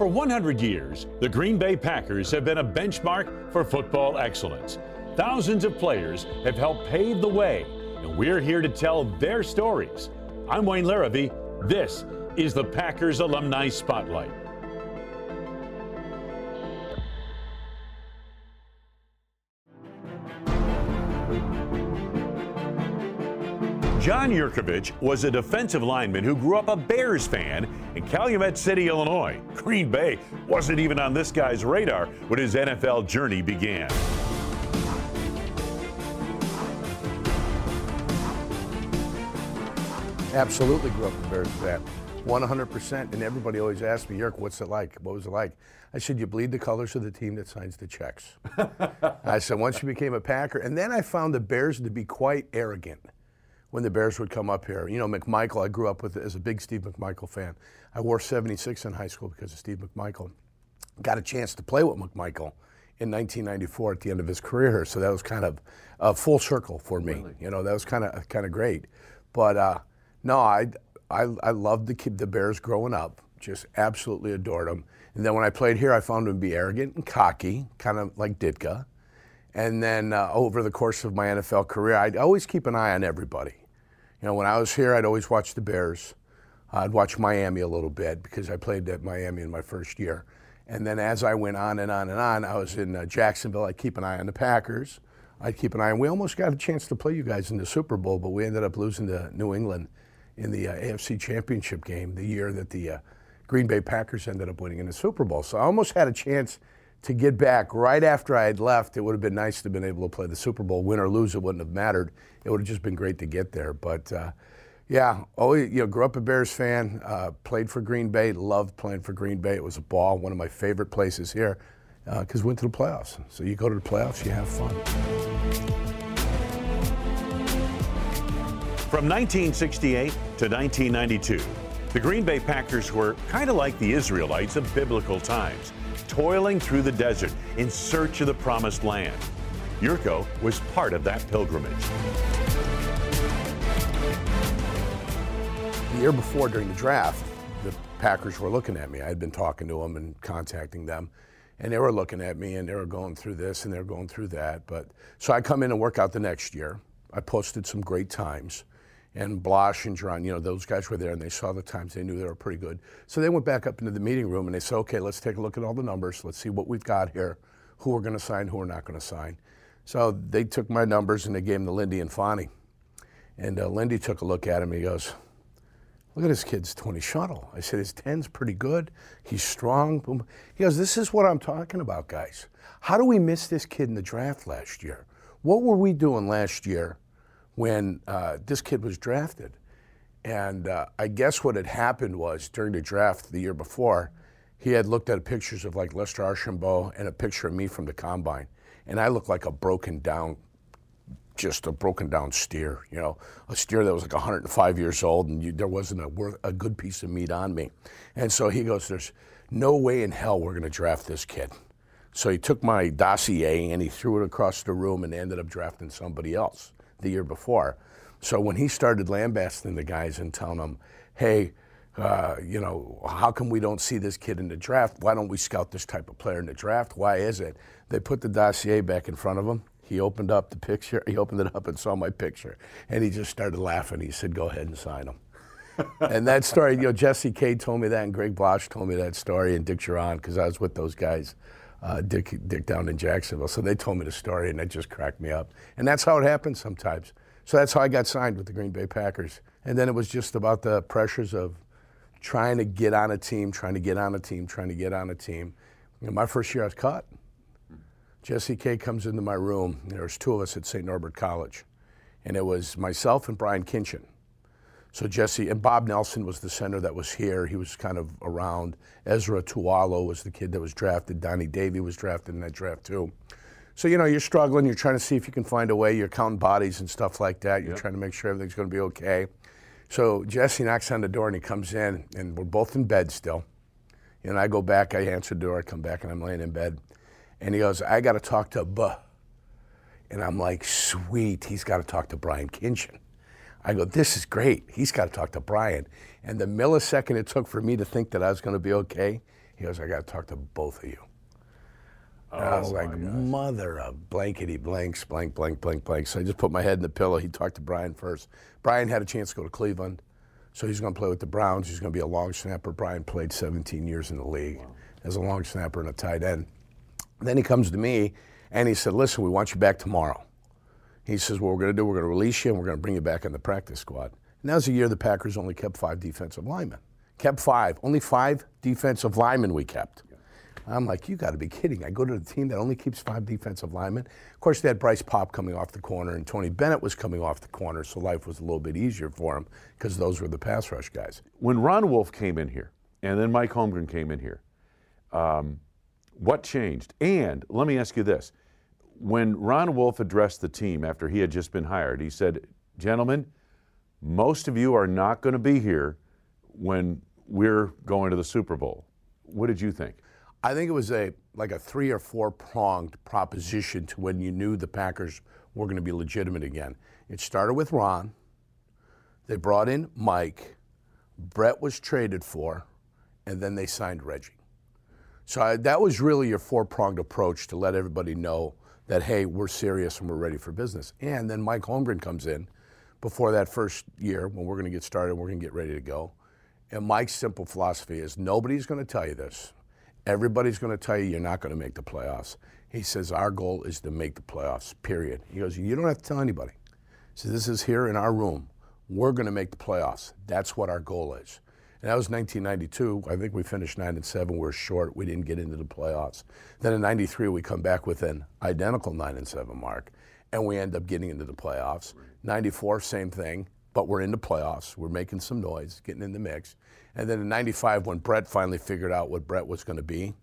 For 100 years, the Green Bay Packers have been a benchmark for football excellence. Thousands of players have helped pave the way, and we're here to tell their stories. I'm Wayne Larrabee. This is the Packers Alumni Spotlight. John Jurkovic was a defensive lineman who grew up a Bears fan in Calumet City, Illinois. Green Bay wasn't even on this guy's radar when his NFL journey began. Absolutely grew up a Bears fan. 100%. And everybody always asks me, Yerk, what's it like? What was it like? I said, you bleed the colors of the team that signs the checks. I said, once you became a Packer. And then I found the Bears to be quite arrogant when the Bears would come up here. You know, McMichael, I grew up with as a big Steve McMichael fan. I wore 76 in high school because of Steve McMichael. Got a chance to play with McMichael in 1994 at the end of his career, so that was kind of a full circle for me. Really? You know, that was kind of kind of great. But uh, no, I, I I loved the the Bears growing up. Just absolutely adored them. And then when I played here, I found them to be arrogant and cocky, kind of like Ditka. And then uh, over the course of my NFL career, I'd always keep an eye on everybody. You know, when I was here, I'd always watch the Bears. I'd watch Miami a little bit because I played at Miami in my first year. And then as I went on and on and on, I was in uh, Jacksonville. I'd keep an eye on the Packers. I'd keep an eye on. We almost got a chance to play you guys in the Super Bowl, but we ended up losing to New England in the uh, AFC Championship game the year that the uh, Green Bay Packers ended up winning in the Super Bowl. So I almost had a chance to get back right after I had left. It would have been nice to have been able to play the Super Bowl. Win or lose, it wouldn't have mattered. It would have just been great to get there. But uh, yeah, always, you know, grew up a Bears fan, uh, played for Green Bay, loved playing for Green Bay. It was a ball, one of my favorite places here because uh, went to the playoffs. So you go to the playoffs, you have fun. From 1968 to 1992, the Green Bay Packers were kind of like the Israelites of biblical times toiling through the desert in search of the promised land. Jurko was part of that pilgrimage. The year before, during the draft, the Packers were looking at me. I had been talking to them and contacting them, and they were looking at me and they were going through this and they were going through that. But so I come in and work out the next year. I posted some great times and Blache and John, you know, those guys were there and they saw the times. They knew they were pretty good. So they went back up into the meeting room and they said, okay, let's take a look at all the numbers. Let's see what we've got here, who we're going to sign, who we're not going to sign. So they took my numbers and they gave them to Lindy and Fonny. And uh, Lindy took a look at him. He goes, look at this kid's 20 shuttle. I said, his 10's pretty good. He's strong. Boom. He goes, this is what I'm talking about, guys. How do we miss this kid in the draft last year? What were we doing last year when uh, this kid was drafted. And uh, I guess what had happened was during the draft the year before, he had looked at pictures of like Lester Archambeau and a picture of me from the combine. And I looked like a broken down, just a broken down steer, you know, a steer that was like 105 years old and you, there wasn't a, a good piece of meat on me. And so he goes, There's no way in hell we're going to draft this kid. So he took my dossier and he threw it across the room and ended up drafting somebody else the year before. So when he started lambasting the guys and telling them, hey, uh, you know, how come we don't see this kid in the draft? Why don't we scout this type of player in the draft? Why is it? They put the dossier back in front of him. He opened up the picture. He opened it up and saw my picture, and he just started laughing. He said, "Go ahead and sign him." and that story, you know, Jesse Kaye told me that, and Greg Blache told me that story, and Dick Jauron, because I was with those guys uh, Dick, Dick down in Jacksonville. So they told me the story, and it just cracked me up. And that's how it happens sometimes. So that's how I got signed with the Green Bay Packers. And then it was just about the pressures of trying to get on a team, trying to get on a team, trying to get on a team. My first year I was cut. Jesse Kaye comes into my room. There was two of us at St. Norbert College. And it was myself and Brian Kinchen. So Jesse and Bob Nelson was the center that was here. He was kind of around. Esera Tuaolo was the kid that was drafted. Donnie Davey was drafted in that draft too. So you know you're struggling. You're trying to see if you can find a way. You're counting bodies and stuff like that. You're yep. trying to make sure everything's going to be okay. So Jesse knocks on the door and he comes in, and we're both in bed still. And I go back. I answer the door. I come back and I'm laying in bed, and he goes, "I got to talk to Buh." And I'm like, "Sweet, he's got to talk to Brian Kinchen." I go, this is great. He's got to talk to Brian. And the millisecond it took for me to think that I was going to be okay, He goes, I got to talk to both of you. Oh, I was oh, like, mother of blankety blanks, blank, blank, blank, blank. So I just put my head in the pillow. He talked to Brian first. Brian had a chance to go to Cleveland. So he's going to play with the Browns. He's going to be a long snapper. Brian played 17 years in the league as a long snapper and a tight end. Then he comes to me and he said, Listen, we want you back tomorrow. He says, What we're going to do, we're going to release you and we're going to bring you back in the practice squad. And that was a year the Packers only kept five defensive linemen. Kept five. Only five defensive linemen we kept. I'm like, you got to be kidding. I go to the team that only keeps five defensive linemen. Of course, they had Bryce Paup coming off the corner, and Tony Bennett was coming off the corner, so life was a little bit easier for him because those were the pass rush guys. When Ron Wolf came in here, and then Mike Holmgren came in here, um, what changed? And let me ask you this: When Ron Wolf addressed the team after he had just been hired, he said, "Gentlemen, most of you are not going to be here when we're going to the Super Bowl." What did you think? I think it was a like a three or four pronged proposition to when you knew the Packers were going to be legitimate again. It started with Ron. They brought in Mike. Brett was traded for, and then they signed Reggie. So I, that was really your four pronged approach to let everybody know that hey, we're serious and we're ready for business. And then Mike Holmgren comes in before that first year when we're going to get started, we're going to get ready to go. And Mike's simple philosophy is nobody's going to tell you this. Everybody's going to tell you you're not going to make the playoffs. He says, Our goal is to make the playoffs, period. He goes, You don't have to tell anybody. So this is here in our room. We're going to make the playoffs. That's what our goal is. And that was 1992. I think we finished 9 and 7. We are short. We didn't get into the playoffs. Then in 93, we come back with an identical 9 and 7 mark, and we end up getting into the playoffs. 94, same thing, but we're in the playoffs. We're making some noise, getting in the mix. And then in 95, when Brett finally figured out what Brett was going to be, you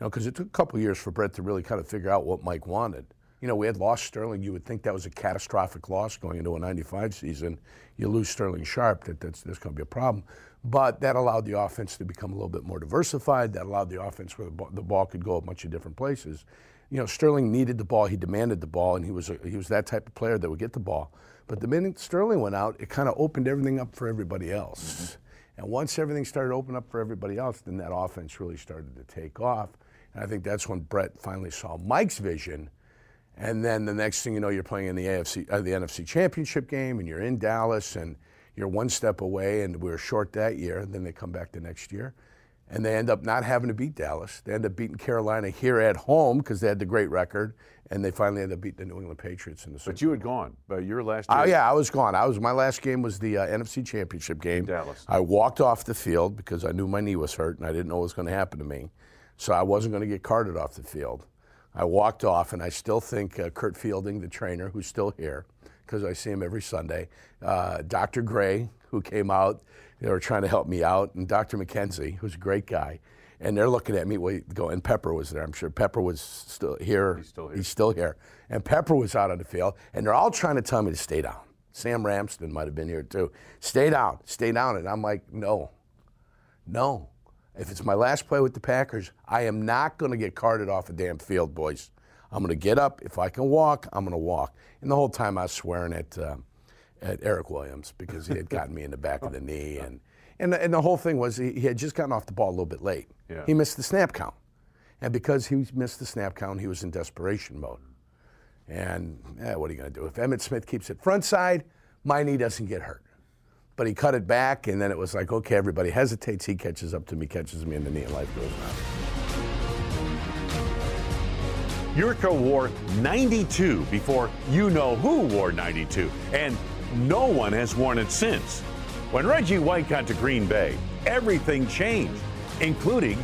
know, because it took a couple years for Brett to really kind of figure out what Mike wanted. You know, we had lost Sterling. You would think that was a catastrophic loss going into a 95 season. You lose Sterling Sharpe, that, that's, that's going to be a problem. But that allowed the offense to become a little bit more diversified. That allowed the offense where the ball, the ball could go a bunch of different places. You know, Sterling needed the ball. He demanded the ball, and he was, a, he was that type of player that would get the ball. But the minute Sterling went out, it kind of opened everything up for everybody else. Mm-hmm. And once everything started to open up for everybody else, then that offense really started to take off. And I think that's when Brett finally saw Mike's vision. And then the next thing you know, you're playing in the AFC, uh, the NFC Championship game, and you're in Dallas, and you're one step away. And we were short that year. And then they come back the next year, and they end up not having to beat Dallas. They end up beating Carolina here at home because they had the great record, and they finally end up beating the New England Patriots in the Super But you had gone. But your last year. Oh yeah, I was gone. I was my last game was the uh, NFC Championship game. Dallas. I walked off the field because I knew my knee was hurt and I didn't know what was going to happen to me, so I wasn't going to get carted off the field. I walked off, and I still think uh, Kurt Fielding, the trainer, who's still here, because I see him every Sunday, uh, Dr. Gray, who came out, they were trying to help me out, and Dr. McKenzie, who's a great guy. And they're looking at me, wait, go, and Pepper was there. I'm sure Pepper was still here. He's still here. He's still here. And Pepper was out on the field, and they're all trying to tell me to stay down. Sam Ramsden might have been here too. Stay down, stay down. And I'm like, no, no. If it's my last play with the Packers, I am not going to get carted off a damn field, boys. I'm going to get up. If I can walk, I'm going to walk. And the whole time I was swearing at, uh, at Erik Williams because he had gotten me in the back of the knee. And, and, the, and the whole thing was he, he had just gotten off the ball a little bit late. Yeah. He missed the snap count. And because he missed the snap count, he was in desperation mode. And eh, what are you going to do? If Emmitt Smith keeps it front side, my knee doesn't get hurt. But he cut it back, and then it was like, okay, everybody hesitates. He catches up to me, catches me in the knee, and life goes on. Jurko wore 92 before you know who wore 92, and no one has worn it since. When Reggie White got to Green Bay, everything changed, including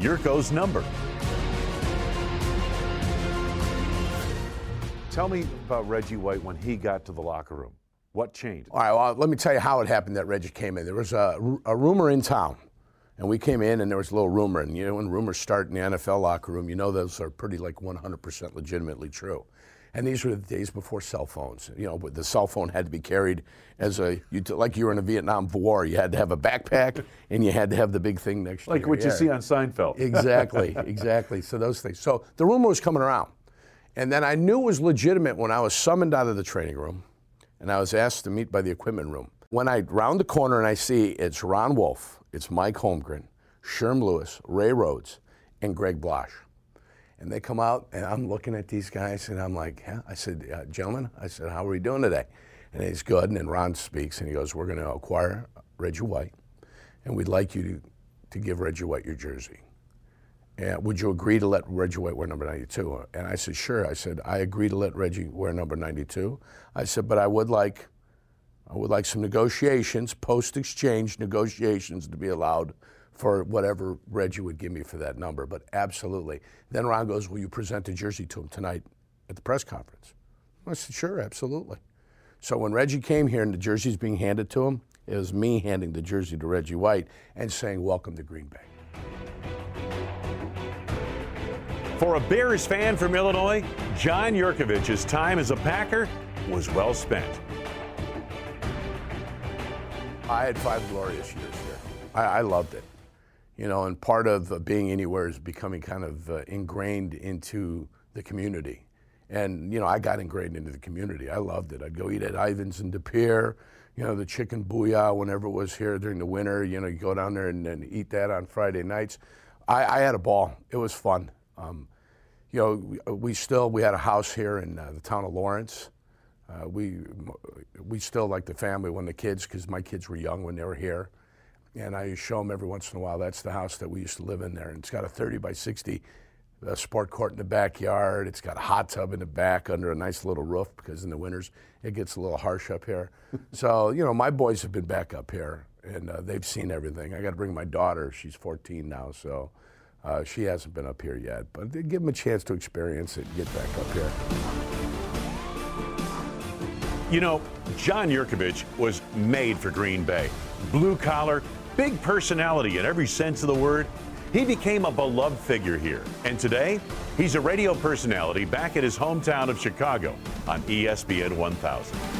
Jurko's number. Tell me about Reggie White when he got to the locker room. What changed? All right, well, let me tell you how it happened that Reggie came in. There was a, a rumor in town, and we came in, and there was a little rumor. And you know, when rumors start in the NFL locker room, you know those are pretty like 100% legitimately true. And these were the days before cell phones. You know, the cell phone had to be carried as a you like you were in a Vietnam War. You had to have a backpack, and you had to have the big thing next to Like your what you see on Seinfeld. Exactly, exactly. So those things. So the rumor was coming around. And then I knew it was legitimate when I was summoned out of the training room and I was asked to meet by the equipment room. When I round the corner and I see it's Ron Wolf, it's Mike Holmgren, Sherm Lewis, Ray Rhodes, and Greg Blache. And they come out, and I'm looking at these guys, and I'm like, yeah. I said, uh, gentlemen, I said, how are we doing today? And he's good, and then Ron speaks, and he goes, we're going to acquire Reggie White, and we'd like you to, to give Reggie White your jersey. And would you agree to let Reggie White wear number 92? And I said, sure. I said, I agree to let Reggie wear number 92. I said, but I would like, I would like some negotiations, post-exchange negotiations to be allowed for whatever Reggie would give me for that number. But absolutely. Then Ron goes, will you present the jersey to him tonight at the press conference? I said, sure, absolutely. So when Reggie came here and the jersey's being handed to him, it was me handing the jersey to Reggie White and saying, welcome to Green Bay. For a Bears fan from Illinois, John Jurkovic's time as a Packer was well spent. I had five glorious years here. I, I loved it. You know, and part of uh, being anywhere is becoming kind of uh, ingrained into the community. And, you know, I got ingrained into the community. I loved it. I'd go eat at Ivan's and De Pere, you know, the chicken booyah whenever it was here during the winter. You know, you go down there and, and eat that on Friday nights. I, I had a ball. It was fun. Um, you know, we, we, still we had a house here in uh, the town of Lawrence. Uh, we we still like the family when the kids, because my kids were young when they were here, and I show them every once in a while. That's the house that we used to live in there, and it's got a 30 by 60 uh, sport court in the backyard. It's got a hot tub in the back under a nice little roof because in the winters it gets a little harsh up here. so you know, my boys have been back up here, and uh, they've seen everything. I got to bring my daughter; she's 14 now, so. Uh, she hasn't been up here yet, but give them a chance to experience it and get back up here. You know, John Jurkovic was made for Green Bay. Blue collar, big personality in every sense of the word. He became a beloved figure here. And today, he's a radio personality back at his hometown of Chicago on ESPN 1000.